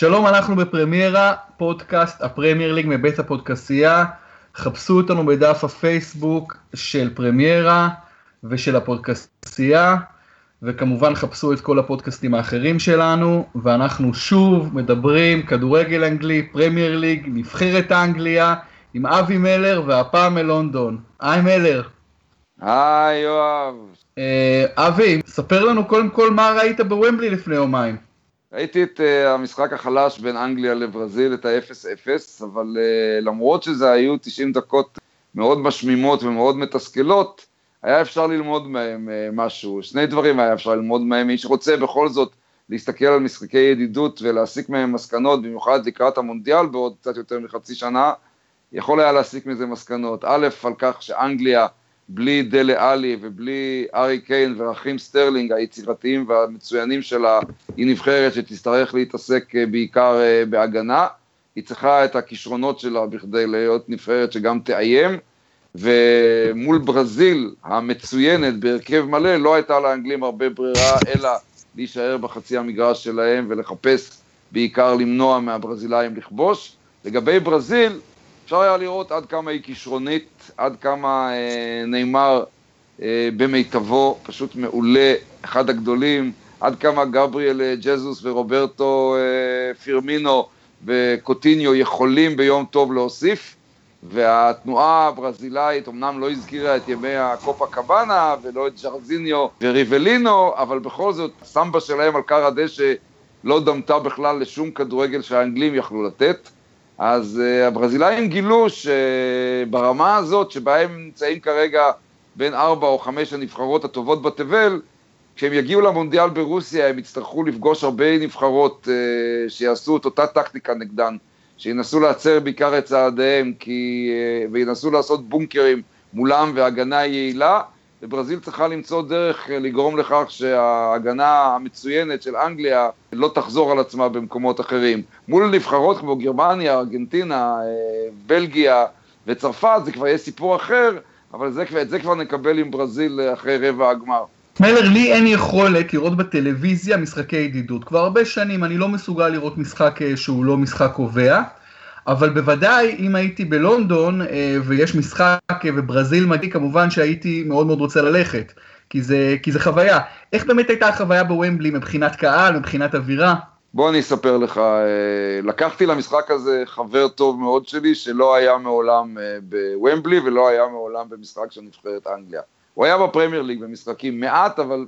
שלום, אנחנו בפרמיירה, פודקאסט הפרמייר ליג מבית הפודקסיה. חפשו אותנו בדף הפייסבוק של פרמיירה ושל הפודקסיה, וכמובן חפשו את כל הפודקאסטים האחרים שלנו, ואנחנו שוב מדברים כדורגל אנגלי, פרמייר ליג, נבחרת אנגליה, עם אבי מלר, והפעם מלונדון. היי מלר. היי יואב. אה, אבי, ספר לנו קודם כל מה ראית בוומבלי לפני יומיים. ראיתי את uh, המשחק החלש בין אנגליה לברזיל, את ה-0-0, אבל uh, למרות שזה היו 90 דקות מאוד משמימות ומאוד מתסכלות, היה אפשר ללמוד מהם uh, משהו. שני דברים היה אפשר ללמוד מהם. מי שרוצה בכל זאת להסתכל על משחקי ידידות ולהסיק מהם מסקנות, במיוחד לקראת המונדיאל בעוד קצת יותר מחצי שנה, יכול היה להסיק מזה מסקנות. א', על כך שאנגליה, בלי דלה אלי ובלי הארי קיין ורחים סטרלינג היצירתיים והמצוינים שלה, היא נבחרת שתצטרך להתעסק אה, בעיקר אה, בהגנה. היא צריכה את הכישרונות שלה בכדי להיות נבחרת שגם תאיים, ומול ברזיל המצוינת בהרכב מלא לא הייתה לאנגלים הרבה ברירה אלא להישאר בחצי המגרש שלהם ולחפש בעיקר למנוע מהברזילאים לכבוש. לגבי ברזיל, אפשר היה לראות עד כמה היא כישרונית, עד כמה אה, נאמר אה, במיטבו, פשוט מעולה, אחד הגדולים, עד כמה גבריאל אה, ג'זוס ורוברטו אה, פירמינו וקוטיניו יכולים ביום טוב להוסיף, והתנועה הברזילאית אמנם לא הזכירה את ימי הקופה קבאנה ולא את ז'רזיניו וריבלינו, אבל בכל זאת הסמבה שלהם על קר הדשא לא דמתה בכלל לשום כדורגל שהאנגלים יכלו לתת. אז uh, הברזילאים גילו שברמה הזאת, שבה הם נמצאים כרגע בין ארבע או חמש הנבחרות הטובות בתבל, כשהם יגיעו למונדיאל ברוסיה הם יצטרכו לפגוש הרבה נבחרות uh, שיעשו את אותה טקטיקה נגדן, שינסו להצר בעיקר את צעדיהם כי, uh, וינסו לעשות בונקרים מולם והגנה יעילה, וברזיל צריכה למצוא דרך לגרום לכך שההגנה המצוינת של אנגליה לא תחזור על עצמה במקומות אחרים. מול נבחרות כמו גרמניה, ארגנטינה, אה, בלגיה וצרפת זה כבר יהיה סיפור אחר, אבל זה, את זה כבר נקבל עם ברזיל אחרי רבע הגמר. מלר, לי אין יכולת לראות בטלוויזיה משחקי ידידות. כבר הרבה שנים אני לא מסוגל לראות משחק אה, שהוא לא משחק קובע. אבל בוודאי אם הייתי בלונדון אה, ויש משחק אה, וברזיל מגיע, כמובן שהייתי מאוד מאוד רוצה ללכת, כי זה, כי זה חוויה. איך באמת הייתה החוויה בוומבלי מבחינת קהל, מבחינת אווירה? בוא אני אספר לך, אה, לקחתי למשחק הזה חבר טוב מאוד שלי שלא היה מעולם בוומבלי ולא היה מעולם במשחק של נבחרת אנגליה. הוא היה בפרמייר ליג במשחקים מעט, אבל...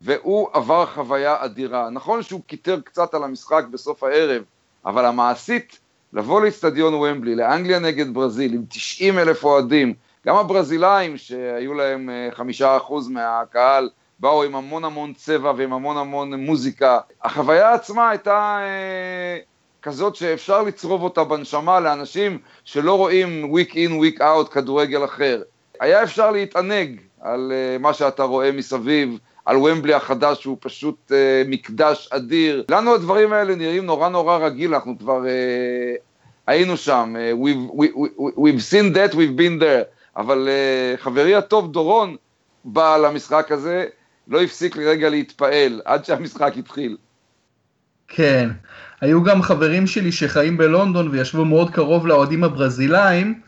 והוא עבר חוויה אדירה. נכון שהוא קיטר קצת על המשחק בסוף הערב, אבל המעשית לבוא לאיצטדיון ומבלי, לאנגליה נגד ברזיל, עם 90 אלף אוהדים, גם הברזילאים שהיו להם אה, חמישה אחוז מהקהל, באו עם המון המון צבע ועם המון המון מוזיקה. החוויה עצמה הייתה אה, כזאת שאפשר לצרוב אותה בנשמה לאנשים שלא רואים week in, week out כדורגל אחר. היה אפשר להתענג על אה, מה שאתה רואה מסביב, על ומבלי החדש שהוא פשוט אה, מקדש אדיר. לנו הדברים האלה נראים נורא נורא רגיל, אנחנו כבר אה, היינו שם, אה, we've, we, we, we've seen that, we've been there, אבל אה, חברי הטוב דורון בא למשחק הזה, לא הפסיק לרגע להתפעל עד שהמשחק התחיל. כן, היו גם חברים שלי שחיים בלונדון וישבו מאוד קרוב לאוהדים הברזילאים,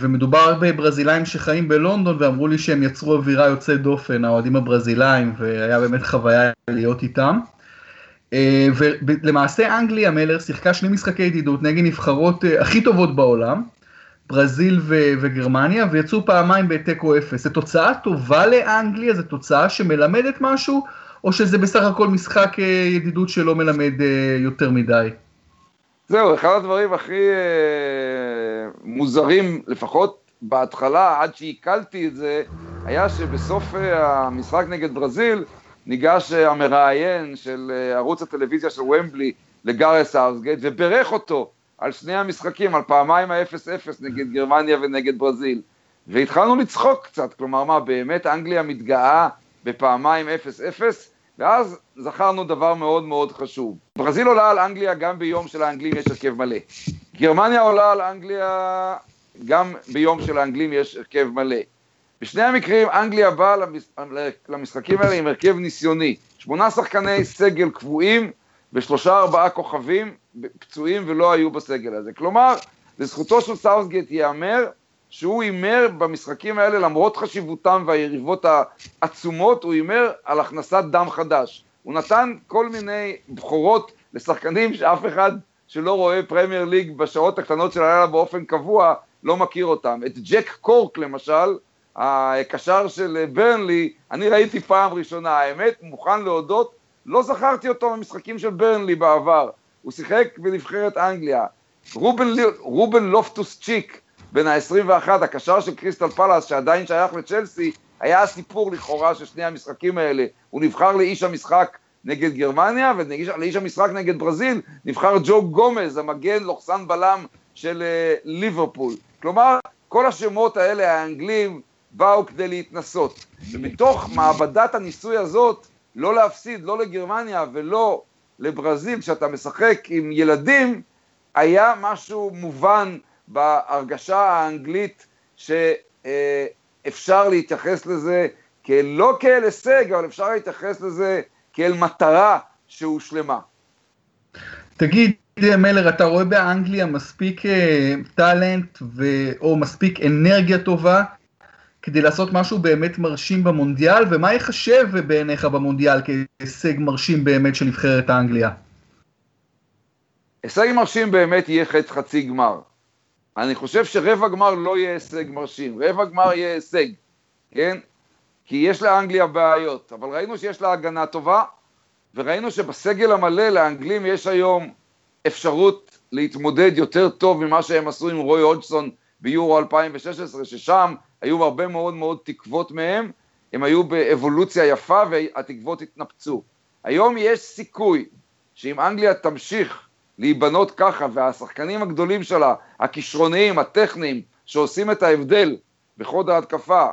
ומדובר בברזילאים שחיים בלונדון ואמרו לי שהם יצרו אווירה יוצאת דופן, האוהדים הברזילאים, והיה באמת חוויה להיות איתם. אה, ולמעשה אנגליה מלר שיחקה שני משחקי ידידות נגד נבחרות אה, הכי טובות בעולם, ברזיל ו- וגרמניה, ויצאו פעמיים בתיקו אפס. זו תוצאה טובה לאנגליה, זו תוצאה שמלמדת משהו, או שזה בסך הכל משחק ידידות שלא מלמד יותר מדי? זהו, אחד הדברים הכי אה, מוזרים, לפחות בהתחלה, עד שעיכלתי את זה, היה שבסוף אה, המשחק נגד ברזיל, ניגש אה, המראיין של אה, ערוץ הטלוויזיה של ומבלי לגארס הארסגייט, וברך אותו על שני המשחקים, על פעמיים ה-0-0 נגד גרמניה ונגד ברזיל. והתחלנו לצחוק קצת, כלומר מה, באמת אנגליה מתגאה בפעמיים 0-0? ואז זכרנו דבר מאוד מאוד חשוב. ברזיל עולה על אנגליה גם ביום שלאנגלים יש הרכב מלא. גרמניה עולה על אנגליה גם ביום שלאנגלים יש הרכב מלא. בשני המקרים אנגליה באה למשחקים האלה עם הרכב ניסיוני. שמונה שחקני סגל קבועים ושלושה ארבעה כוכבים פצועים ולא היו בסגל הזה. כלומר, לזכותו של סאוסגייט ייאמר שהוא הימר במשחקים האלה, למרות חשיבותם והיריבות העצומות, הוא הימר על הכנסת דם חדש. הוא נתן כל מיני בכורות לשחקנים שאף אחד שלא רואה פרמייר ליג בשעות הקטנות של הלילה באופן קבוע, לא מכיר אותם. את ג'ק קורק למשל, הקשר של ברנלי, אני ראיתי פעם ראשונה, האמת, מוכן להודות, לא זכרתי אותו במשחקים של ברנלי בעבר. הוא שיחק בנבחרת אנגליה. רובן, רובן לופטוס צ'יק, בן ה-21, הקשר של קריסטל פלאס, שעדיין שייך לצ'לסי, היה הסיפור לכאורה של שני המשחקים האלה. הוא נבחר לאיש המשחק נגד גרמניה, ולאיש המשחק נגד ברזיל נבחר ג'ו גומז, המגן לוחסן בלם של uh, ליברפול. כלומר, כל השמות האלה, האנגלים, באו כדי להתנסות. ומתוך מעבדת הניסוי הזאת, לא להפסיד, לא לגרמניה ולא לברזיל, כשאתה משחק עם ילדים, היה משהו מובן בהרגשה האנגלית שאפשר להתייחס לזה לא כאל הישג, אבל אפשר להתייחס לזה כאל מטרה שהושלמה. תגיד, מלר, אתה רואה באנגליה מספיק אה, טאלנט ו... או מספיק אנרגיה טובה כדי לעשות משהו באמת מרשים במונדיאל, ומה ייחשב בעיניך במונדיאל כהישג מרשים באמת של נבחרת האנגליה? הישג מרשים באמת יהיה חצי גמר. אני חושב שרבע גמר לא יהיה הישג מרשים, רבע גמר יהיה הישג, כן? כי יש לאנגליה בעיות, אבל ראינו שיש לה הגנה טובה, וראינו שבסגל המלא לאנגלים יש היום אפשרות להתמודד יותר טוב ממה שהם עשו עם רוי הודסון ביורו 2016, ששם היו הרבה מאוד מאוד תקוות מהם, הם היו באבולוציה יפה והתקוות התנפצו. היום יש סיכוי שאם אנגליה תמשיך להיבנות ככה, והשחקנים הגדולים שלה, הכישרוניים, הטכניים, שעושים את ההבדל בחוד ההתקפה,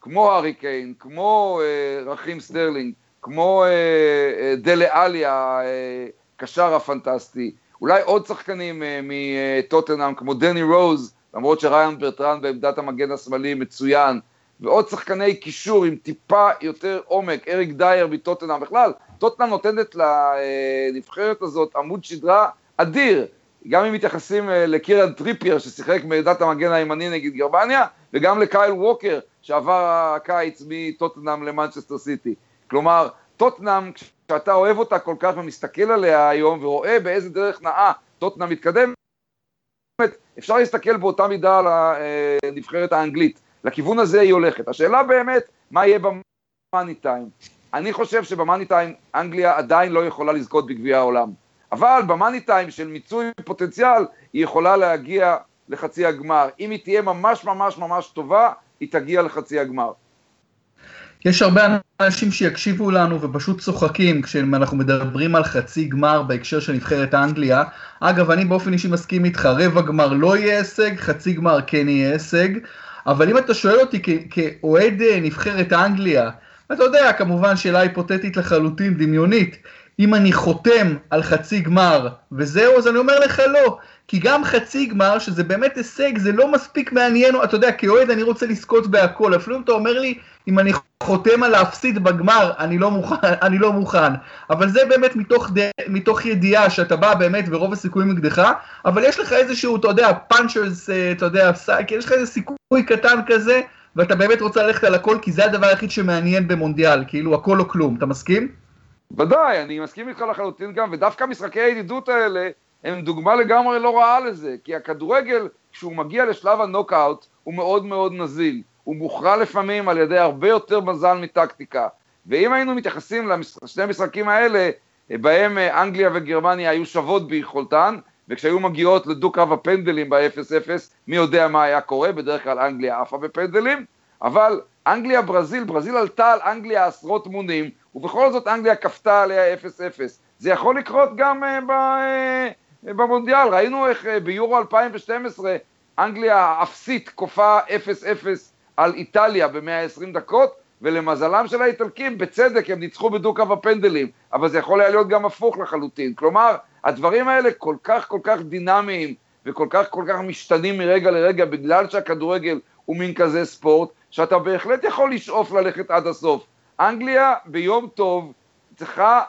כמו הארי קיין, כמו אה, רחים סטרלינג, כמו אה, אה, דלה אלי, הקשר אה, הפנטסטי, אולי עוד שחקנים אה, מטוטנהאם, כמו דני רוז, למרות שריין ברטרן בעמדת המגן השמאלי מצוין, ועוד שחקני קישור עם טיפה יותר עומק, אריק דייר מטוטנהאם, בכלל, טוטנהאם נותנת לנבחרת הזאת עמוד שדרה אדיר, גם אם מתייחסים אה, לקירן טריפייר ששיחק בעמדת המגן הימני נגד גרמניה, וגם לקייל ווקר שעבר הקיץ מטוטנהאם למנצ'סטר סיטי. כלומר, טוטנהאם, כשאתה אוהב אותה כל כך ומסתכל עליה היום ורואה באיזה דרך נאה טוטנהאם מתקדם, אפשר להסתכל באותה מידה על הנבחרת האנגלית. לכיוון הזה היא הולכת. השאלה באמת, מה יהיה במאני טיים? אני חושב שבמאני טיים אנגליה עדיין לא יכולה לזכות בגביע העולם. אבל במאני טיים של מיצוי פוטנציאל, היא יכולה להגיע לחצי הגמר. אם היא תהיה ממש ממש ממש טובה, היא תגיע לחצי הגמר. יש הרבה אנשים שיקשיבו לנו ופשוט צוחקים כשאנחנו מדברים על חצי גמר בהקשר של נבחרת אנגליה. אגב, אני באופן אישי מסכים איתך, רבע גמר לא יהיה הישג, חצי גמר כן יהיה הישג. אבל אם אתה שואל אותי כאוהד אה, נבחרת אנגליה, אתה יודע, כמובן שאלה היפותטית לחלוטין, דמיונית, אם אני חותם על חצי גמר וזהו, אז אני אומר לך לא. כי גם חצי גמר, שזה באמת הישג, זה לא מספיק מעניין, אתה יודע, כאוהד אני רוצה לזכות בהכל, אפילו אם אתה אומר לי, אם אני חותם על להפסיד בגמר, אני לא מוכן, אני לא מוכן. אבל זה באמת מתוך, ד... מתוך ידיעה שאתה בא באמת ורוב הסיכויים נגדך, אבל יש לך איזשהו, אתה יודע, puncher's, אה, אתה יודע, יש לך איזה סיכוי קטן כזה, ואתה באמת רוצה ללכת על הכל, כי זה הדבר היחיד שמעניין במונדיאל, כאילו הכל או כלום, אתה מסכים? ודאי, אני מסכים איתך לחלוטין גם, ודווקא משחקי הידידות האלה הם דוגמה לגמרי לא רעה לזה, כי הכדורגל, כשהוא מגיע לשלב הנוקאוט, הוא מאוד מאוד נזיל. הוא מוכרע לפעמים על ידי הרבה יותר מזל מטקטיקה. ואם היינו מתייחסים לשני המשחקים האלה, בהם אה, אנגליה וגרמניה היו שוות ביכולתן, וכשהיו מגיעות לדו-קרב הפנדלים ב-0-0, מי יודע מה היה קורה, בדרך כלל אנגליה עפה בפנדלים, אבל אנגליה ברזיל, ברזיל עלתה על אנגליה עשרות מונים, ובכל זאת אנגליה כפתה עליה 0-0. זה יכול לקרות גם uh, ב, uh, במונדיאל, ראינו איך uh, ביורו 2012 אנגליה האפסית כופה 0-0 על איטליה ב-120 דקות, ולמזלם של האיטלקים, בצדק, הם ניצחו בדו-קו הפנדלים, אבל זה יכול היה להיות גם הפוך לחלוטין. כלומר, הדברים האלה כל כך כל כך דינמיים, וכל כך כל כך משתנים מרגע לרגע, בגלל שהכדורגל הוא מין כזה ספורט, שאתה בהחלט יכול לשאוף ללכת עד הסוף. אנגליה ביום טוב צריכה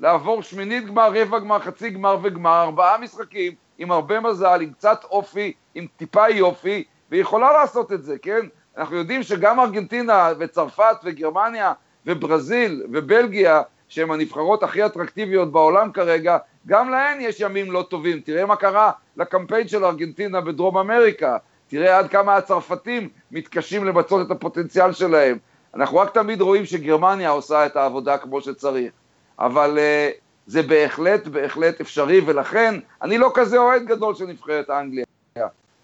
לעבור שמינית גמר, רבע גמר, חצי גמר וגמר, ארבעה משחקים, עם הרבה מזל, עם קצת אופי, עם טיפה יופי, והיא יכולה לעשות את זה, כן? אנחנו יודעים שגם ארגנטינה וצרפת וגרמניה וברזיל ובלגיה, שהן הנבחרות הכי אטרקטיביות בעולם כרגע, גם להן יש ימים לא טובים. תראה מה קרה לקמפיין של ארגנטינה בדרום אמריקה, תראה עד כמה הצרפתים מתקשים למצות את הפוטנציאל שלהם. אנחנו רק תמיד רואים שגרמניה עושה את העבודה כמו שצריך, אבל uh, זה בהחלט בהחלט אפשרי, ולכן אני לא כזה אוהד גדול של נבחרת אנגליה.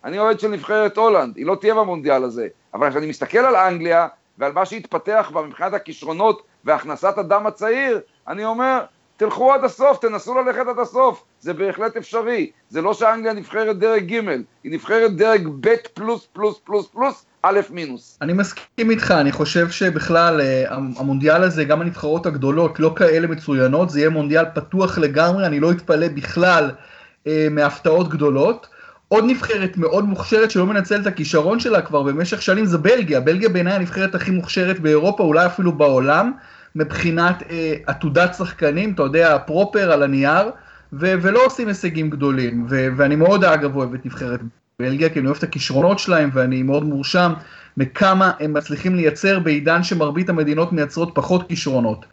אני אוהד של נבחרת הולנד, היא לא תהיה במונדיאל הזה, אבל כשאני מסתכל על אנגליה ועל מה שהתפתח בה מבחינת הכישרונות והכנסת הדם הצעיר, אני אומר, תלכו עד הסוף, תנסו ללכת עד הסוף, זה בהחלט אפשרי. זה לא שאנגליה נבחרת דרג ג', היא נבחרת דרג ב' פלוס פלוס פלוס פלוס, א' מינוס. אני מסכים איתך, אני חושב שבכלל אה, המונדיאל הזה, גם הנבחרות הגדולות לא כאלה מצוינות, זה יהיה מונדיאל פתוח לגמרי, אני לא אתפלא בכלל אה, מהפתעות גדולות. עוד נבחרת מאוד מוכשרת שלא מנצלת את הכישרון שלה כבר במשך שנים זה בלגיה. בלגיה בעיניי הנבחרת הכי מוכשרת באירופה, אולי אפילו בעולם, מבחינת אה, עתודת שחקנים, אתה יודע, פרופר על הנייר, ו- ולא עושים הישגים גדולים. ו- ואני מאוד אגב אוהב את נבחרת בלגיה, כי אני אוהב את הכישרונות שלהם ואני מאוד מורשם מכמה הם מצליחים לייצר בעידן שמרבית המדינות מייצרות פחות כישרונות.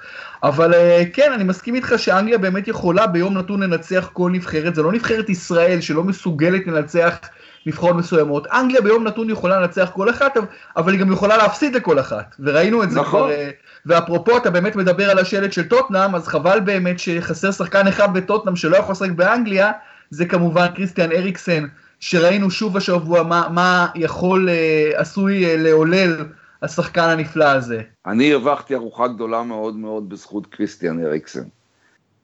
אבל אה, כן, אני מסכים איתך שאנגליה באמת יכולה ביום נתון לנצח כל נבחרת, זה לא נבחרת ישראל שלא מסוגלת לנצח נבחרות מסוימות. אנגליה ביום נתון יכולה לנצח כל אחת, אבל היא גם יכולה להפסיד לכל אחת, וראינו את זה נכון. כבר. אה, ואפרופו, אתה באמת מדבר על השלט של טוטנאם, אז חבל באמת שחסר שחקן אחד בטוטנאם שלא יכול לשחק באנגליה, זה כמובן כריסטיאן אריקסן, שראינו שוב השבוע מה, מה יכול, אה, עשוי אה, לעולל השחקן הנפלא הזה. אני הרווחתי ארוחה גדולה מאוד מאוד בזכות כריסטיאן אריקסן.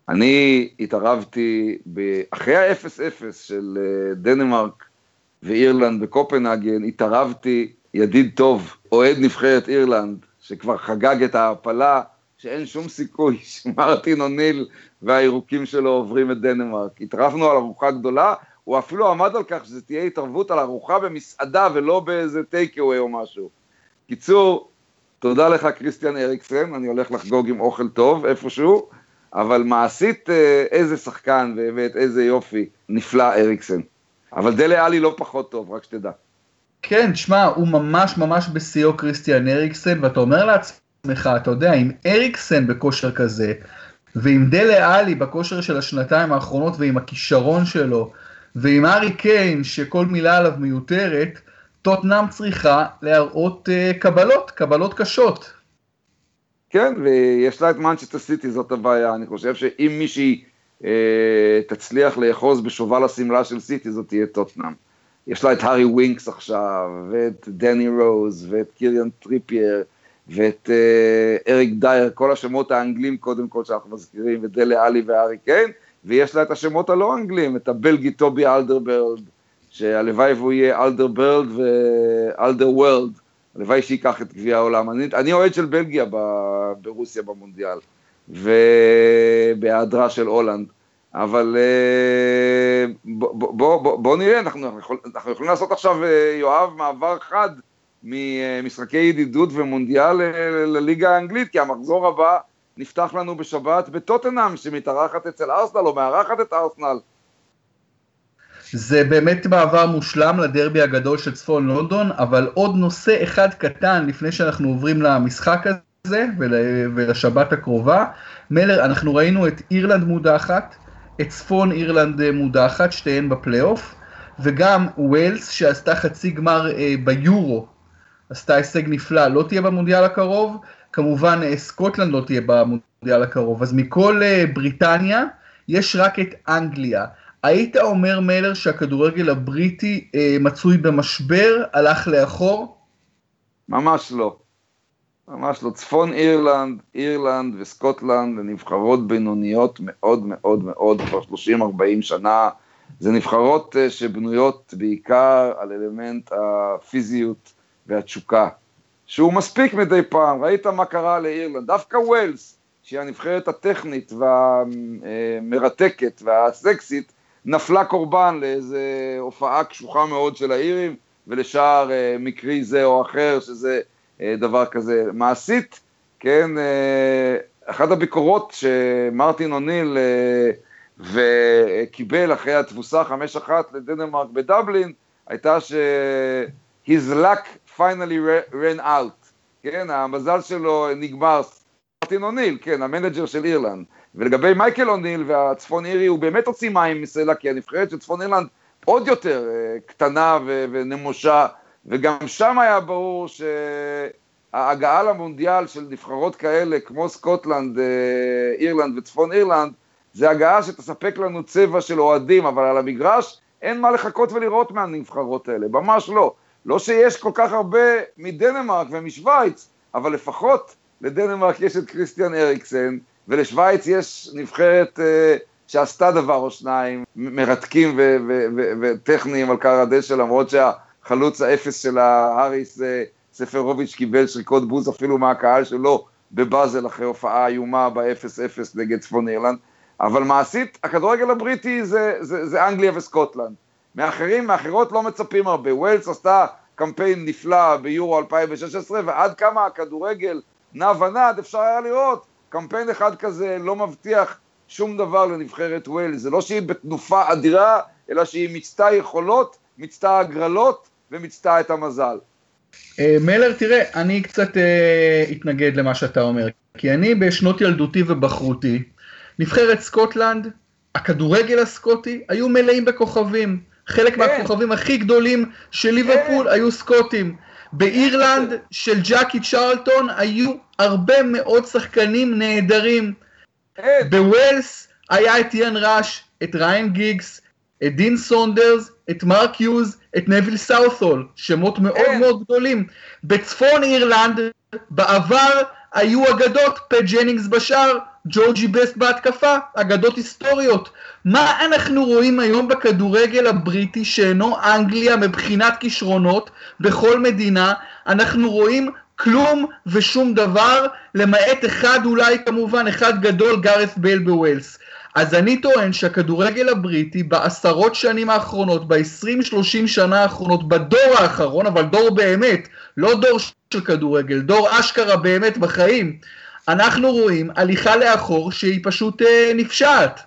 אני התערבתי, אחרי ה-0-0 של אה, דנמרק ואירלנד בקופנהגן, התערבתי ידיד טוב, אוהד נבחרת אירלנד, שכבר חגג את ההעפלה, שאין שום סיכוי שמרטין אוניל והירוקים שלו עוברים את דנמרק. התערבנו על ארוחה גדולה, הוא אפילו עמד על כך שזה תהיה התערבות על ארוחה במסעדה ולא באיזה טייק אווי או משהו. קיצור, תודה לך קריסטיאן אריקסן, אני הולך לחגוג עם אוכל טוב איפשהו, אבל מעשית אה, איזה שחקן באמת איזה יופי, נפלא אריקסן. אבל דלה עלי לא פחות טוב, רק שתדע. כן, תשמע, הוא ממש ממש בשיאו קריסטיאן אריקסן, ואתה אומר לעצמך, אתה יודע, עם אריקסן בכושר כזה, ועם דלה עלי בכושר של השנתיים האחרונות ועם הכישרון שלו, ועם ארי קיין, שכל מילה עליו מיותרת, טוטנהאם צריכה להראות uh, קבלות, קבלות קשות. כן, ויש לה את מנצ'סטר סיטי, זאת הבעיה. אני חושב שאם מישהי uh, תצליח לאחוז בשובל השמלה של סיטי, זאת תהיה טוטנהאם. יש לה את הארי ווינקס עכשיו, ואת דני רוז, ואת קיריאן טריפייר, ואת uh, אריק דייר, כל השמות האנגלים קודם כל שאנחנו מזכירים, ודלה אלי והארי קיין, ויש לה את השמות הלא אנגלים, את הבלגי טובי אלדרווירלד, שהלוואי והוא יהיה אלדרברד ואלדר וורלד, הלוואי שייקח את גביע העולם. אני, אני אוהד של בלגיה ב, ברוסיה במונדיאל, ובהיעדרה של הולנד. אבל אה, בוא, בוא, בוא, בוא נראה, אנחנו, אנחנו יכולים לעשות עכשיו, אה, יואב, מעבר חד ממשחקי ידידות ומונדיאל אה, לליגה האנגלית, כי המחזור הבא נפתח לנו בשבת בטוטנאם, שמתארחת אצל ארסנל או מארחת את ארסנל. זה באמת מעבר מושלם לדרבי הגדול של צפון לונדון, אבל עוד נושא אחד קטן לפני שאנחנו עוברים למשחק הזה ולשבת הקרובה. מלר, אנחנו ראינו את אירלנד מודחת, את צפון אירלנד מודחת, שתיהן בפלייאוף, וגם ווילס שעשתה חצי גמר אה, ביורו, עשתה הישג נפלא, לא תהיה במונדיאל הקרוב, כמובן אה, סקוטלנד לא תהיה במונדיאל הקרוב, אז מכל אה, בריטניה יש רק את אנגליה. היית אומר מלר שהכדורגל הבריטי אה, מצוי במשבר, הלך לאחור? ממש לא. ממש לא. צפון אירלנד, אירלנד וסקוטלנד נבחרות בינוניות מאוד מאוד מאוד, כבר 30-40 שנה. זה נבחרות שבנויות בעיקר על אלמנט הפיזיות והתשוקה. שהוא מספיק מדי פעם, ראית מה קרה לאירלנד, דווקא ווילס, שהיא הנבחרת הטכנית והמרתקת והסקסית, נפלה קורבן לאיזה הופעה קשוחה מאוד של האירים, ולשער אה, מקרי זה או אחר, שזה אה, דבר כזה. מעשית, כן, אה, אחת הביקורות שמרטין אוניל וקיבל אחרי התבוסה 5-1 לדנמרק בדבלין, הייתה ש- his luck finally ran out, כן, המזל שלו נגמר, מרטין אוניל, כן, ה manager של אירלנד. ולגבי מייקל אוניל והצפון אירי, הוא באמת הוציא מים מסלע, כי הנבחרת של צפון אירלנד עוד יותר אה, קטנה ונמושה, וגם שם היה ברור שההגעה למונדיאל של נבחרות כאלה, כמו סקוטלנד, אה, אירלנד וצפון אירלנד, זה הגעה שתספק לנו צבע של אוהדים, אבל על המגרש אין מה לחכות ולראות מהנבחרות האלה, ממש לא. לא שיש כל כך הרבה מדנמרק ומשוויץ, אבל לפחות לדנמרק יש את כריסטיאן אריקסן, ולשוויץ יש נבחרת uh, שעשתה דבר או שניים, מרתקים וטכניים על קר הדשא, למרות שהחלוץ האפס של האריס uh, ספרוביץ' קיבל שריקות בוז אפילו מהקהל שלו בבאזל אחרי הופעה איומה ב-0-0 נגד צפון אירלנד. אבל מעשית, הכדורגל הבריטי זה, זה, זה אנגליה וסקוטלנד. מאחרים, מאחרות לא מצפים הרבה. ווילס עשתה קמפיין נפלא ביורו 2016, ועד כמה הכדורגל נע ונד, אפשר היה לראות. קמפיין אחד כזה לא מבטיח שום דבר לנבחרת ווילס. זה לא שהיא בתנופה אדירה, אלא שהיא מיצתה יכולות, מיצתה הגרלות ומיצתה את המזל. אה, מלר, תראה, אני קצת אה, אתנגד למה שאתה אומר, כי אני בשנות ילדותי ובחרותי, נבחרת סקוטלנד, הכדורגל הסקוטי, היו מלאים בכוכבים. חלק כן. מהכוכבים הכי גדולים של ליברפול כן. היו סקוטים. באירלנד של ג'קי צ'רלטון היו הרבה מאוד שחקנים נהדרים. כן. בווילס היה את איאן ראש, את ריאן גיגס, את דין סונדרס, את מרק יוז, את נוויל סאות'ול, שמות מאוד כן. מאוד גדולים. בצפון אירלנד, בעבר היו אגדות, פט ג'נינגס בשער, ג'ורג' בסט בהתקפה, אגדות היסטוריות. מה אנחנו רואים היום בכדורגל הבריטי שאינו אנגליה מבחינת כישרונות בכל מדינה? אנחנו רואים כלום ושום דבר, למעט אחד אולי כמובן, אחד גדול, גארת' בייל בווילס. אז אני טוען שהכדורגל הבריטי בעשרות שנים האחרונות, ב-20-30 שנה האחרונות, בדור האחרון, אבל דור באמת, לא דור של כדורגל, דור אשכרה באמת בחיים, אנחנו רואים הליכה לאחור שהיא פשוט אה, נפשעת.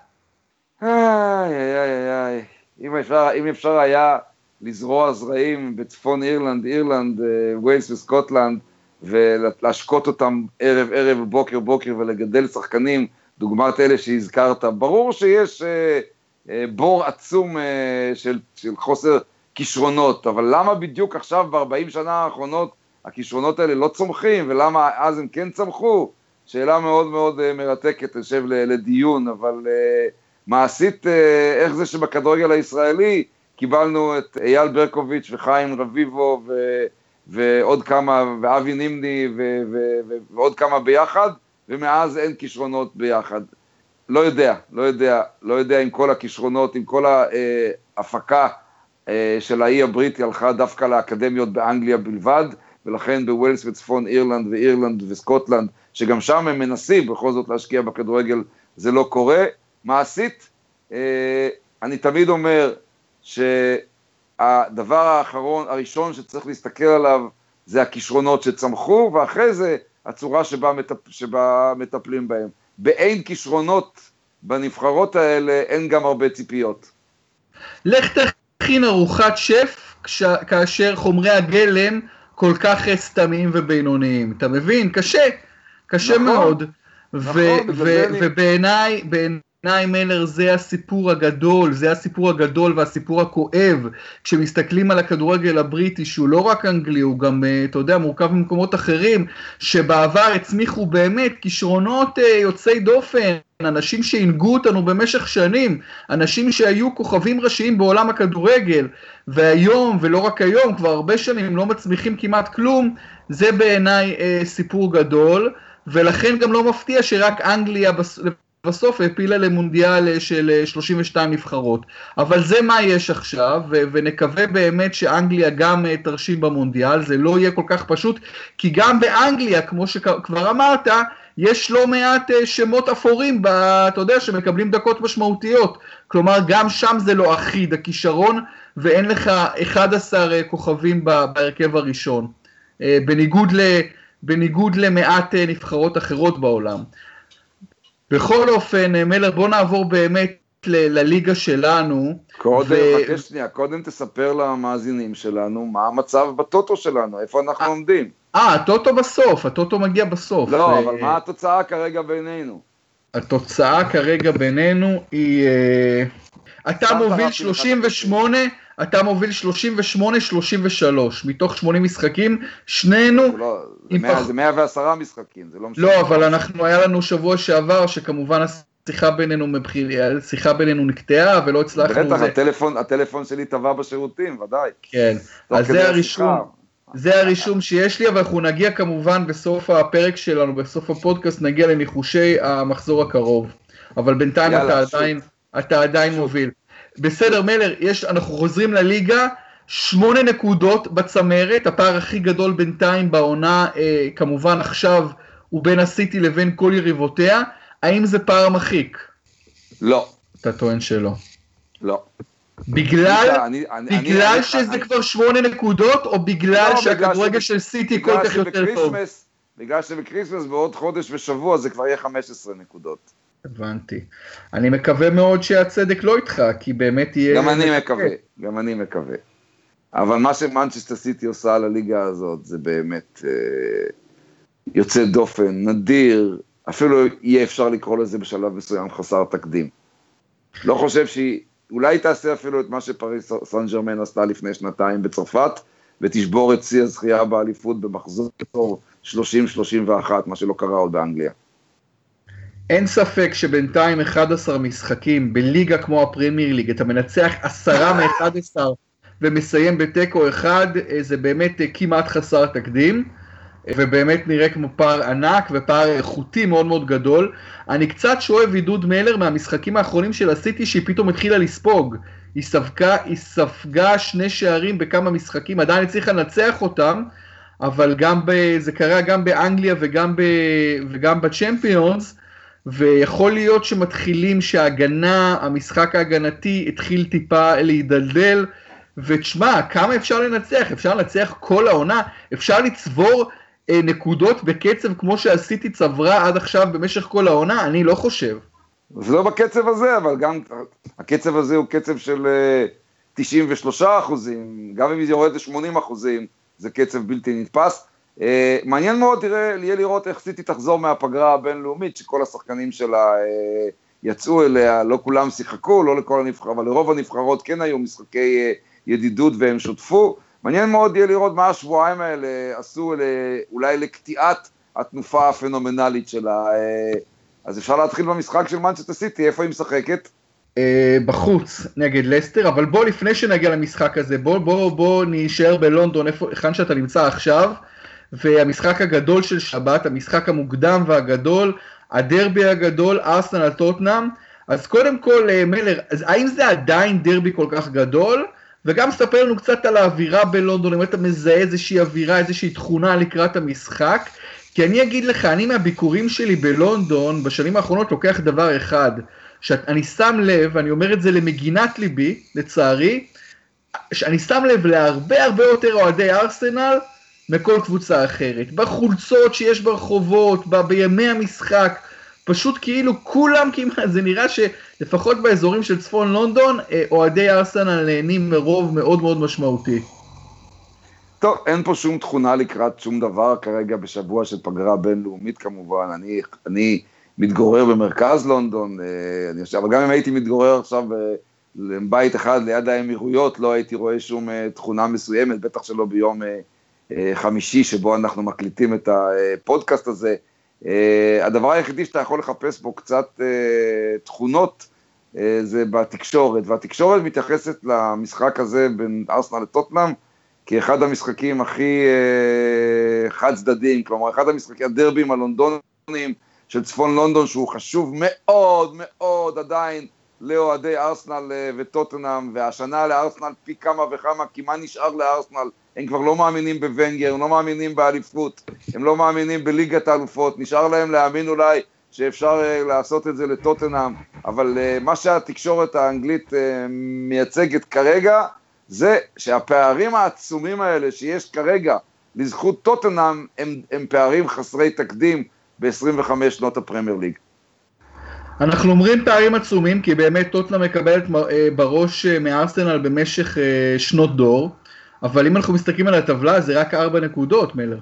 איי, איי, איי, איי. אם אפשר, אם אפשר היה לזרוע זרעים בצפון אירלנד, אירלנד, אה, ווילס וסקוטלנד, ולהשקות אותם ערב ערב, בוקר בוקר, ולגדל שחקנים, דוגמת אלה שהזכרת, ברור שיש אה, אה, בור עצום אה, של, של חוסר כישרונות, אבל למה בדיוק עכשיו, ב-40 שנה האחרונות, הכישרונות האלה לא צומחים, ולמה אז הם כן צמחו? שאלה מאוד מאוד uh, מרתקת, יושב לדיון, אבל uh, מעשית, uh, איך זה שבכדורגל הישראלי קיבלנו את אייל ברקוביץ' וחיים רביבו ו, ועוד כמה, ואבי נימני ו, ו, ו, ועוד כמה ביחד, ומאז אין כישרונות ביחד. לא יודע, לא יודע, לא יודע אם כל הכישרונות, אם כל ההפקה של האי הבריטי הלכה דווקא לאקדמיות באנגליה בלבד, ולכן בווילס וצפון אירלנד ואירלנד וסקוטלנד שגם שם הם מנסים בכל זאת להשקיע בכדורגל, זה לא קורה. מעשית, אה, אני תמיד אומר שהדבר האחרון, הראשון שצריך להסתכל עליו זה הכישרונות שצמחו, ואחרי זה הצורה שבה, מטפ, שבה מטפלים בהם. באין כישרונות בנבחרות האלה, אין גם הרבה ציפיות. לך תכין ארוחת שף כש, כאשר חומרי הגלם כל כך סתמים ובינוניים. אתה מבין? קשה. קשה נכון, מאוד. נכון, ובעיניי, בעיניי מלר זה הסיפור הגדול, זה הסיפור הגדול והסיפור הכואב, כשמסתכלים על הכדורגל הבריטי, שהוא לא רק אנגלי, הוא גם, אה, אתה יודע, מורכב ממקומות אחרים, שבעבר הצמיחו באמת כישרונות אה, יוצאי דופן, אנשים שהנהגו אותנו במשך שנים, אנשים שהיו כוכבים ראשיים בעולם הכדורגל, והיום, ולא רק היום, כבר הרבה שנים לא מצמיחים כמעט כלום, זה בעיניי אה, סיפור גדול. ולכן גם לא מפתיע שרק אנגליה בסוף העפילה למונדיאל של 32 נבחרות. אבל זה מה יש עכשיו, ונקווה באמת שאנגליה גם uh, תרשים במונדיאל, זה לא יהיה כל כך פשוט, כי גם באנגליה, כמו שכבר אמרת, יש לא מעט שמות אפורים, ב, אתה יודע, שמקבלים דקות משמעותיות. כלומר, גם שם זה לא אחיד, הכישרון, ואין לך 11 uh, כוכבים בהרכב הראשון. בניגוד ל... בניגוד למעט אה, נבחרות אחרות בעולם. בכל אופן, מלר, בוא נעבור באמת ל- לליגה שלנו. קודם, ו... חכה שנייה, קודם תספר למאזינים שלנו מה המצב בטוטו שלנו, איפה אנחנו 아, עומדים. אה, הטוטו בסוף, הטוטו מגיע בסוף. לא, ו... אבל מה התוצאה כרגע בינינו? התוצאה כרגע בינינו היא... אתה מוביל 38, אתה מוביל 38-33, מתוך 80 משחקים, שנינו... לא, זה, 100, פח... זה 110 משחקים, זה לא משנה. לא, אבל אנחנו, היה לנו שבוע שעבר, שכמובן השיחה בינינו, מבחיר, השיחה בינינו נקטעה ולא הצלחנו... בטח, זה... הטלפון, הטלפון שלי טבע בשירותים, ודאי. כן, אז זה הרישום. זה הרישום שיש לי, אבל אנחנו נגיע כמובן בסוף הפרק שלנו, בסוף הפודקאסט, נגיע לניחושי המחזור הקרוב. אבל בינתיים יאללה, אתה עדיין, אתה עדיין מוביל. בסדר, מלר, יש, אנחנו חוזרים לליגה, שמונה נקודות בצמרת, הפער הכי גדול בינתיים בעונה, אה, כמובן עכשיו, הוא בין הסיטי לבין כל יריבותיה. האם זה פער מחיק? לא. אתה טוען שלא. לא. בגלל, אני, אני, בגלל אני, שזה אני, כבר שמונה נקודות, או בגלל לא, שהכדורגל של סיטי כל כך יותר טוב? בגלל שבקריסמס בעוד חודש ושבוע זה כבר יהיה 15 נקודות. הבנתי. אני מקווה מאוד שהצדק לא איתך, כי באמת יהיה... גם אני מקווה, גם אני מקווה. אבל מה שמנצ'סטר סיטי עושה על הליגה הזאת זה באמת אה, יוצא דופן, נדיר, אפילו יהיה אפשר לקרוא לזה בשלב מסוים חסר תקדים. לא חושב שהיא, אולי תעשה אפילו את מה שפריס סן ג'רמן עשתה לפני שנתיים בצרפת, ותשבור את שיא הזכייה באליפות במחזור 30-31, מה שלא קרה עוד באנגליה. אין ספק שבינתיים 11 משחקים בליגה כמו הפרמייר ליג, אתה מנצח 10 מ-11 ומסיים בתיקו אחד, אה, זה באמת אה, כמעט חסר תקדים. ובאמת נראה כמו פער ענק ופער איכותי מאוד מאוד גדול. אני קצת שואב עידוד מלר מהמשחקים האחרונים של הסיטי שהיא פתאום התחילה לספוג. היא ספגה, היא ספגה שני שערים בכמה משחקים, עדיין הצליחה לנצח אותם, אבל גם ב, זה קרה גם באנגליה וגם, ב, וגם בצ'מפיונס, ויכול להיות שמתחילים שההגנה, המשחק ההגנתי התחיל טיפה להידלדל, ותשמע, כמה אפשר לנצח? אפשר לנצח כל העונה? אפשר לצבור אה, נקודות בקצב כמו שעשיתי צברה עד עכשיו במשך כל העונה? אני לא חושב. זה לא בקצב הזה, אבל גם הקצב הזה הוא קצב של 93 אה, אחוזים, גם אם זה יורד ל-80 אחוזים, זה קצב בלתי נתפס. Uh, מעניין מאוד תראה, יהיה לראות איך סיטי תחזור מהפגרה הבינלאומית, שכל השחקנים שלה uh, יצאו אליה, לא כולם שיחקו, לא לכל הנבחרות, אבל לרוב הנבחרות כן היו משחקי uh, ידידות והם שותפו. מעניין מאוד יהיה לראות מה השבועיים האלה עשו אולי לקטיעת התנופה הפנומנלית שלה. אז אפשר להתחיל במשחק של מנצ'סטר סיטי, איפה היא משחקת? בחוץ נגד לסטר, אבל בוא לפני שנגיע למשחק הזה, בוא, בוא, בוא נשאר בלונדון, היכן שאתה נמצא עכשיו. והמשחק הגדול של שבת, המשחק המוקדם והגדול, הדרבי הגדול, ארסנל טוטנאם. אז קודם כל, אה, מלר, אז האם זה עדיין דרבי כל כך גדול? וגם ספר לנו קצת על האווירה בלונדון, אם אתה מזהה איזושהי אווירה, איזושהי תכונה לקראת המשחק. כי אני אגיד לך, אני מהביקורים שלי בלונדון, בשנים האחרונות לוקח דבר אחד, שאני שם לב, ואני אומר את זה למגינת ליבי, לצערי, שאני שם לב להרבה הרבה יותר אוהדי ארסנל, מכל קבוצה אחרת. בחולצות שיש ברחובות, ב- בימי המשחק, פשוט כאילו כולם כמעט, זה נראה שלפחות באזורים של צפון לונדון, אה, אוהדי ארסנל נהנים מרוב מאוד מאוד משמעותי. טוב, אין פה שום תכונה לקראת שום דבר כרגע בשבוע של פגרה בינלאומית כמובן. אני, אני מתגורר במרכז לונדון, אה, אני חושב, אבל גם אם הייתי מתגורר עכשיו בבית אחד ליד האמירויות, לא הייתי רואה שום אה, תכונה מסוימת, בטח שלא ביום אה, חמישי שבו אנחנו מקליטים את הפודקאסט הזה. אה, הדבר היחידי שאתה יכול לחפש בו קצת אה, תכונות זה בתקשורת, והתקשורת מתייחסת למשחק הזה בין ארסנל לטוטנאם כאחד המשחקים הכי חד צדדיים, כלומר אחד המשחקים, הדרבים הלונדונים של צפון לונדון שהוא חשוב מאוד מאוד עדיין לאוהדי ארסנל וטוטנאם, והשנה לארסנל פי כמה וכמה, כי מה נשאר לארסנל? הם כבר לא מאמינים בוונגר, הם לא מאמינים באליפות, הם לא מאמינים בליגת האלופות, נשאר להם להאמין אולי שאפשר uh, לעשות את זה לטוטנאם, אבל uh, מה שהתקשורת האנגלית uh, מייצגת כרגע, זה שהפערים העצומים האלה שיש כרגע לזכות טוטנאם, הם, הם פערים חסרי תקדים ב-25 שנות הפרמייר ליג. אנחנו אומרים פערים עצומים, כי באמת טוטנה מקבלת אה, בראש אה, מארסנל במשך אה, שנות דור, אבל אם אנחנו מסתכלים על הטבלה זה רק ארבע נקודות, מלר.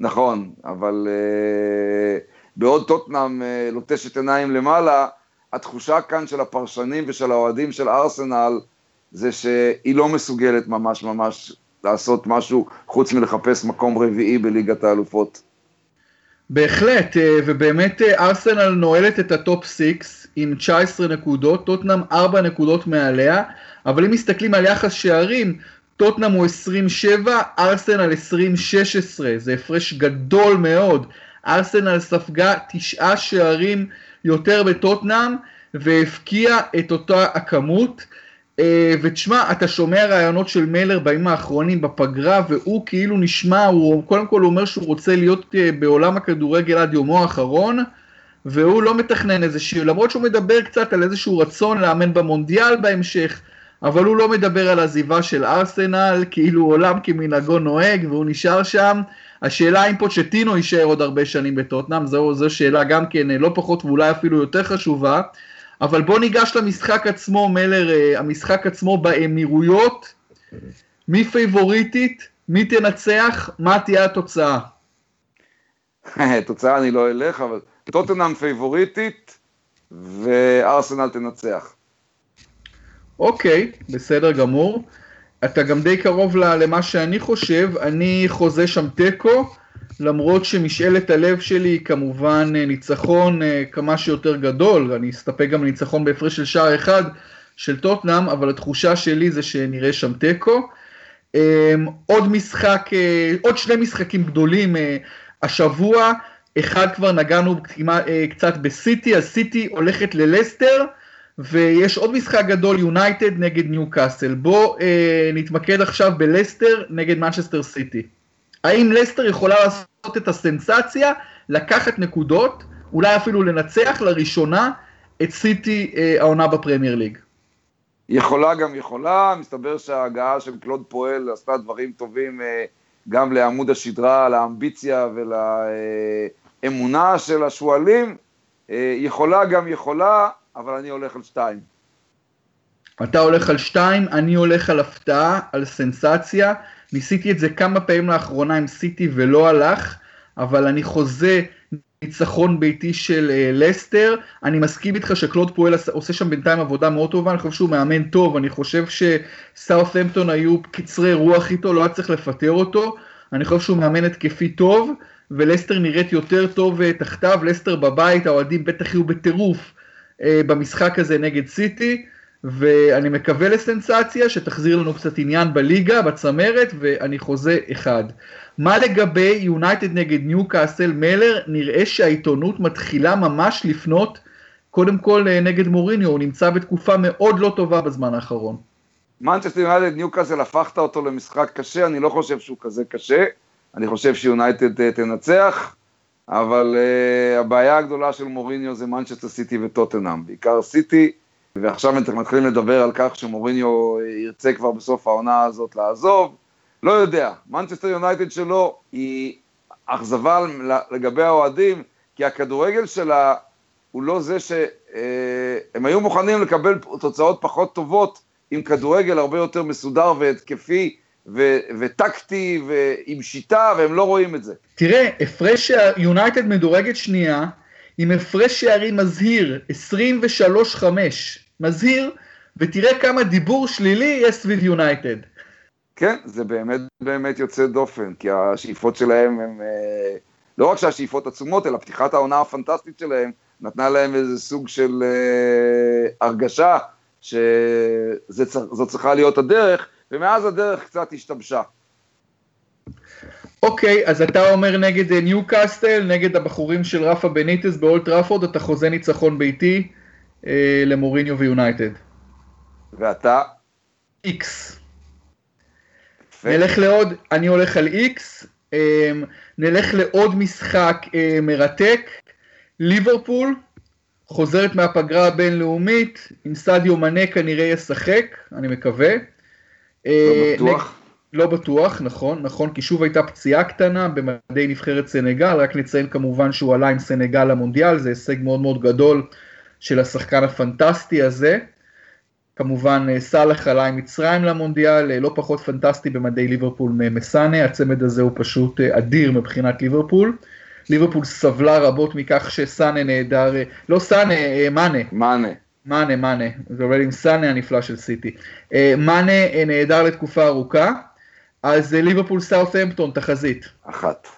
נכון, אבל uh, בעוד טוטנאם uh, לוטשת עיניים למעלה, התחושה כאן של הפרשנים ושל האוהדים של ארסנל זה שהיא לא מסוגלת ממש ממש לעשות משהו חוץ מלחפש מקום רביעי בליגת האלופות. בהחלט, אה, ובאמת ארסנל נועלת את ה top 6 עם 19 נקודות, טוטנאם 4 נקודות מעליה, אבל אם מסתכלים על יחס שערים, טוטנאם הוא 27, ארסנל 2016, זה הפרש גדול מאוד. ארסנל ספגה תשעה שערים יותר בטוטנאם והפקיע את אותה הכמות. אה, ותשמע, אתה שומע רעיונות של מלר בימים האחרונים בפגרה, והוא כאילו נשמע, הוא קודם כל אומר שהוא רוצה להיות אה, בעולם הכדורגל עד יומו האחרון, והוא לא מתכנן איזשהו, למרות שהוא מדבר קצת על איזשהו רצון לאמן במונדיאל בהמשך, אבל הוא לא מדבר על עזיבה של ארסנל, כאילו עולם כמנהגו נוהג, והוא נשאר שם. השאלה אם פוצ'טינו יישאר עוד הרבה שנים בטוטנאם, זו, זו שאלה גם כן אה, לא פחות ואולי אפילו יותר חשובה. אבל בוא ניגש למשחק עצמו, מלר, אה, המשחק עצמו באמירויות, מי פייבוריטית, מי תנצח, מה תהיה התוצאה? תוצאה אני לא אלך, אבל טוטנאם פייבוריטית וארסנל תנצח. אוקיי, בסדר גמור. אתה גם די קרוב למה שאני חושב, אני חוזה שם תיקו. למרות שמשאלת הלב שלי היא כמובן אה, ניצחון אה, כמה שיותר גדול, אני אסתפק גם ניצחון בהפרש של שער אחד של טוטנאם, אבל התחושה שלי זה שנראה שם תיקו. אמ, עוד משחק, אה, עוד שני משחקים גדולים השבוע, אחד כבר נגענו קצת בסיטי, אז סיטי הולכת ללסטר, ויש עוד משחק גדול, יונייטד נגד ניו קאסל. בואו נתמקד עכשיו בלסטר נגד מנצ'סטר סיטי. האם לסטר יכולה לעשות את הסנסציה, לקחת נקודות, אולי אפילו לנצח לראשונה את סיטי אה, העונה בפרמייר ליג? יכולה גם יכולה, מסתבר שההגעה של קלוד פואל עשתה דברים טובים אה, גם לעמוד השדרה, לאמביציה ולאמונה של השועלים. אה, יכולה גם יכולה, אבל אני הולך על שתיים. אתה הולך על שתיים, אני הולך על הפתעה, על סנסציה. ניסיתי את זה כמה פעמים לאחרונה עם סיטי ולא הלך, אבל אני חוזה ניצחון ביתי של uh, לסטר. אני מסכים איתך שקלוד פועל עושה שם בינתיים עבודה מאוד טובה, אני חושב שהוא מאמן טוב, אני חושב שסאות'המפטון היו קצרי רוח איתו, לא היה צריך לפטר אותו. אני חושב שהוא מאמן התקפי טוב, ולסטר נראית יותר טוב uh, תחתיו, לסטר בבית, האוהדים בטח יהיו בטירוף במשחק הזה נגד סיטי. ואני מקווה לסנסציה שתחזיר לנו קצת עניין בליגה, בצמרת, ואני חוזה אחד. מה לגבי יונייטד נגד ניו קאסל מלר? נראה שהעיתונות מתחילה ממש לפנות קודם כל אה, נגד מוריניו, הוא נמצא בתקופה מאוד לא טובה בזמן האחרון. מנצ'סטר יונייטד ניו קאסל הפכת אותו למשחק קשה, אני לא חושב שהוא כזה קשה, אני חושב שיונייטד uh, תנצח, אבל uh, הבעיה הגדולה של מוריניו זה מנצ'סטר סיטי וטוטנאם, בעיקר סיטי. ועכשיו מתחילים לדבר על כך שמוריניו ירצה כבר בסוף העונה הזאת לעזוב, לא יודע, מנצ'סטר יונייטד שלו היא אכזבה לגבי האוהדים, כי הכדורגל שלה הוא לא זה שהם אה, היו מוכנים לקבל תוצאות פחות טובות עם כדורגל הרבה יותר מסודר והתקפי ו- וטקטי ועם שיטה, והם לא רואים את זה. תראה, הפרש יונייטד מדורגת שנייה, עם הפרש שערים מזהיר, 23-5. מזהיר, ותראה כמה דיבור שלילי יש סביב יונייטד. כן, זה באמת באמת יוצא דופן, כי השאיפות שלהם הם, אה, לא רק שהשאיפות עצומות, אלא פתיחת העונה הפנטסטית שלהם נתנה להם איזה סוג של אה, הרגשה שזו צריכה להיות הדרך, ומאז הדרך קצת השתבשה. אוקיי, אז אתה אומר נגד ניו אה, קאסל, נגד הבחורים של רפה בניטס באולד טראפורד, אתה חוזה ניצחון ביתי. אה, למוריניו ויונייטד. ואתה? איקס. נלך לעוד, אני הולך על איקס, אה, נלך לעוד משחק אה, מרתק, ליברפול, חוזרת מהפגרה הבינלאומית, עם סדיו מנה כנראה ישחק, אני מקווה. לא בטוח. לא בטוח, נכון, נכון, כי שוב הייתה פציעה קטנה במדי נבחרת סנגל, רק נציין כמובן שהוא עלה עם סנגל למונדיאל, זה הישג מאוד מאוד גדול של השחקן הפנטסטי הזה. כמובן אה, סאלח עלה עם מצרים למונדיאל, אה, לא פחות פנטסטי במדי ליברפול ממסאנה, הצמד הזה הוא פשוט אה, אדיר מבחינת ליברפול. ליברפול סבלה רבות מכך שסאנה נהדר, לא סאנה, מאנה. מאנה. מאנה, מאנה, זה עובד עם סאנה הנפלא של סיטי. מאנה נהדר לתקופה ארוכה, אז ליברפול סאות'המפטון, תחזית. אחת.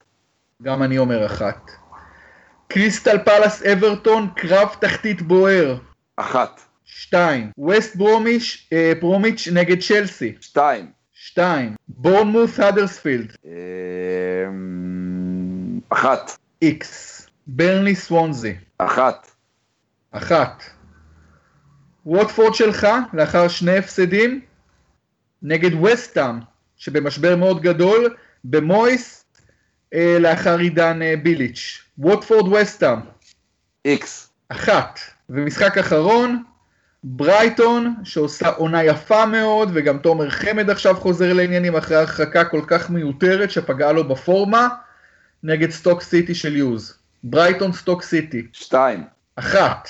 גם אני אומר אחת. קריסטל פלאס אברטון, קרב תחתית בוער. אחת. שתיים. ווסט ברומיש, אה, ברומיץ' נגד צ'לסי. שתיים. שתיים. בורנמוס האדרספילד. אה, אחת. איקס. ברני סוונזי. אחת. אחת. ווטפורד שלך, לאחר שני הפסדים, נגד וסטאם, שבמשבר מאוד גדול, במויס, אה, לאחר עידן אה, ביליץ'. ווטפורד וסטאם. איקס. אחת. ומשחק אחרון, ברייטון, שעושה עונה יפה מאוד, וגם תומר חמד עכשיו חוזר לעניינים אחרי הרחקה כל כך מיותרת שפגעה לו בפורמה, נגד סטוק סיטי של יוז. ברייטון סטוק סיטי. שתיים. אחת.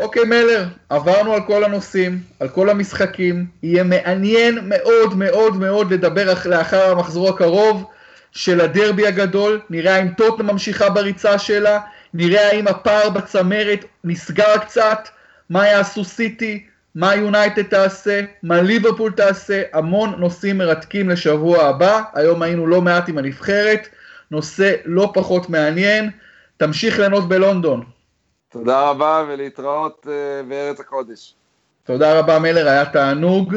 אוקיי מלר, עברנו על כל הנושאים, על כל המשחקים, יהיה מעניין מאוד מאוד מאוד לדבר לאחר המחזור הקרוב של הדרבי הגדול, נראה אם טוטנאם ממשיכה בריצה שלה, נראה האם הפער בצמרת נסגר קצת, מה יעשו סיטי, מה יונייטד תעשה, מה ליברפול תעשה, המון נושאים מרתקים לשבוע הבא, היום עסקנו לא מעט עם הנבחרת, נושא לא פחות מעניין, תמשיך ליהנות בלונדון. תודה רבה ולהתראות uh, בארץ הקודש. תודה רבה מלר, היה תענוג,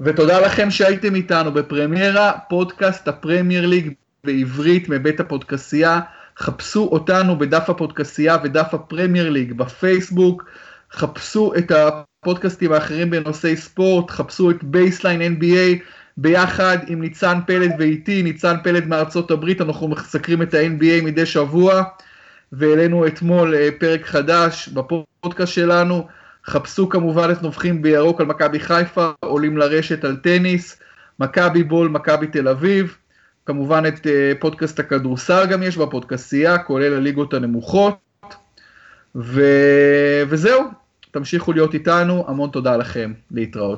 ותודה לכם שהייתם איתנו בפרמיירה, פודקאסט הפרמייר ליג בעברית מבית הפודקסייה. חפשו אותנו בדף הפודקסייה ודף הפרמייר ליג בפייסבוק. חפשו את הפודקאסטים האחרים בנושאי ספורט, חפשו את בייסליין NBA ביחד עם ניצן פלד ואיתי, ניצן פלד מארצות הברית, אנחנו מסקרים את ה-NBA מדי שבוע, והעלינו אתמול אה, פרק חדש בפודקאסט שלנו. חפשו כמובן את נובחים בירוק על מכבי חיפה, עולים לרשת על טניס, מכבי בול, מכבי תל אביב. כמובן את אה, פודקאסט הכדורסל גם יש בפודקאסייה, כולל הליגות הנמוכות. ו... וזהו, תמשיכו להיות איתנו, המון תודה לכם, להתראות.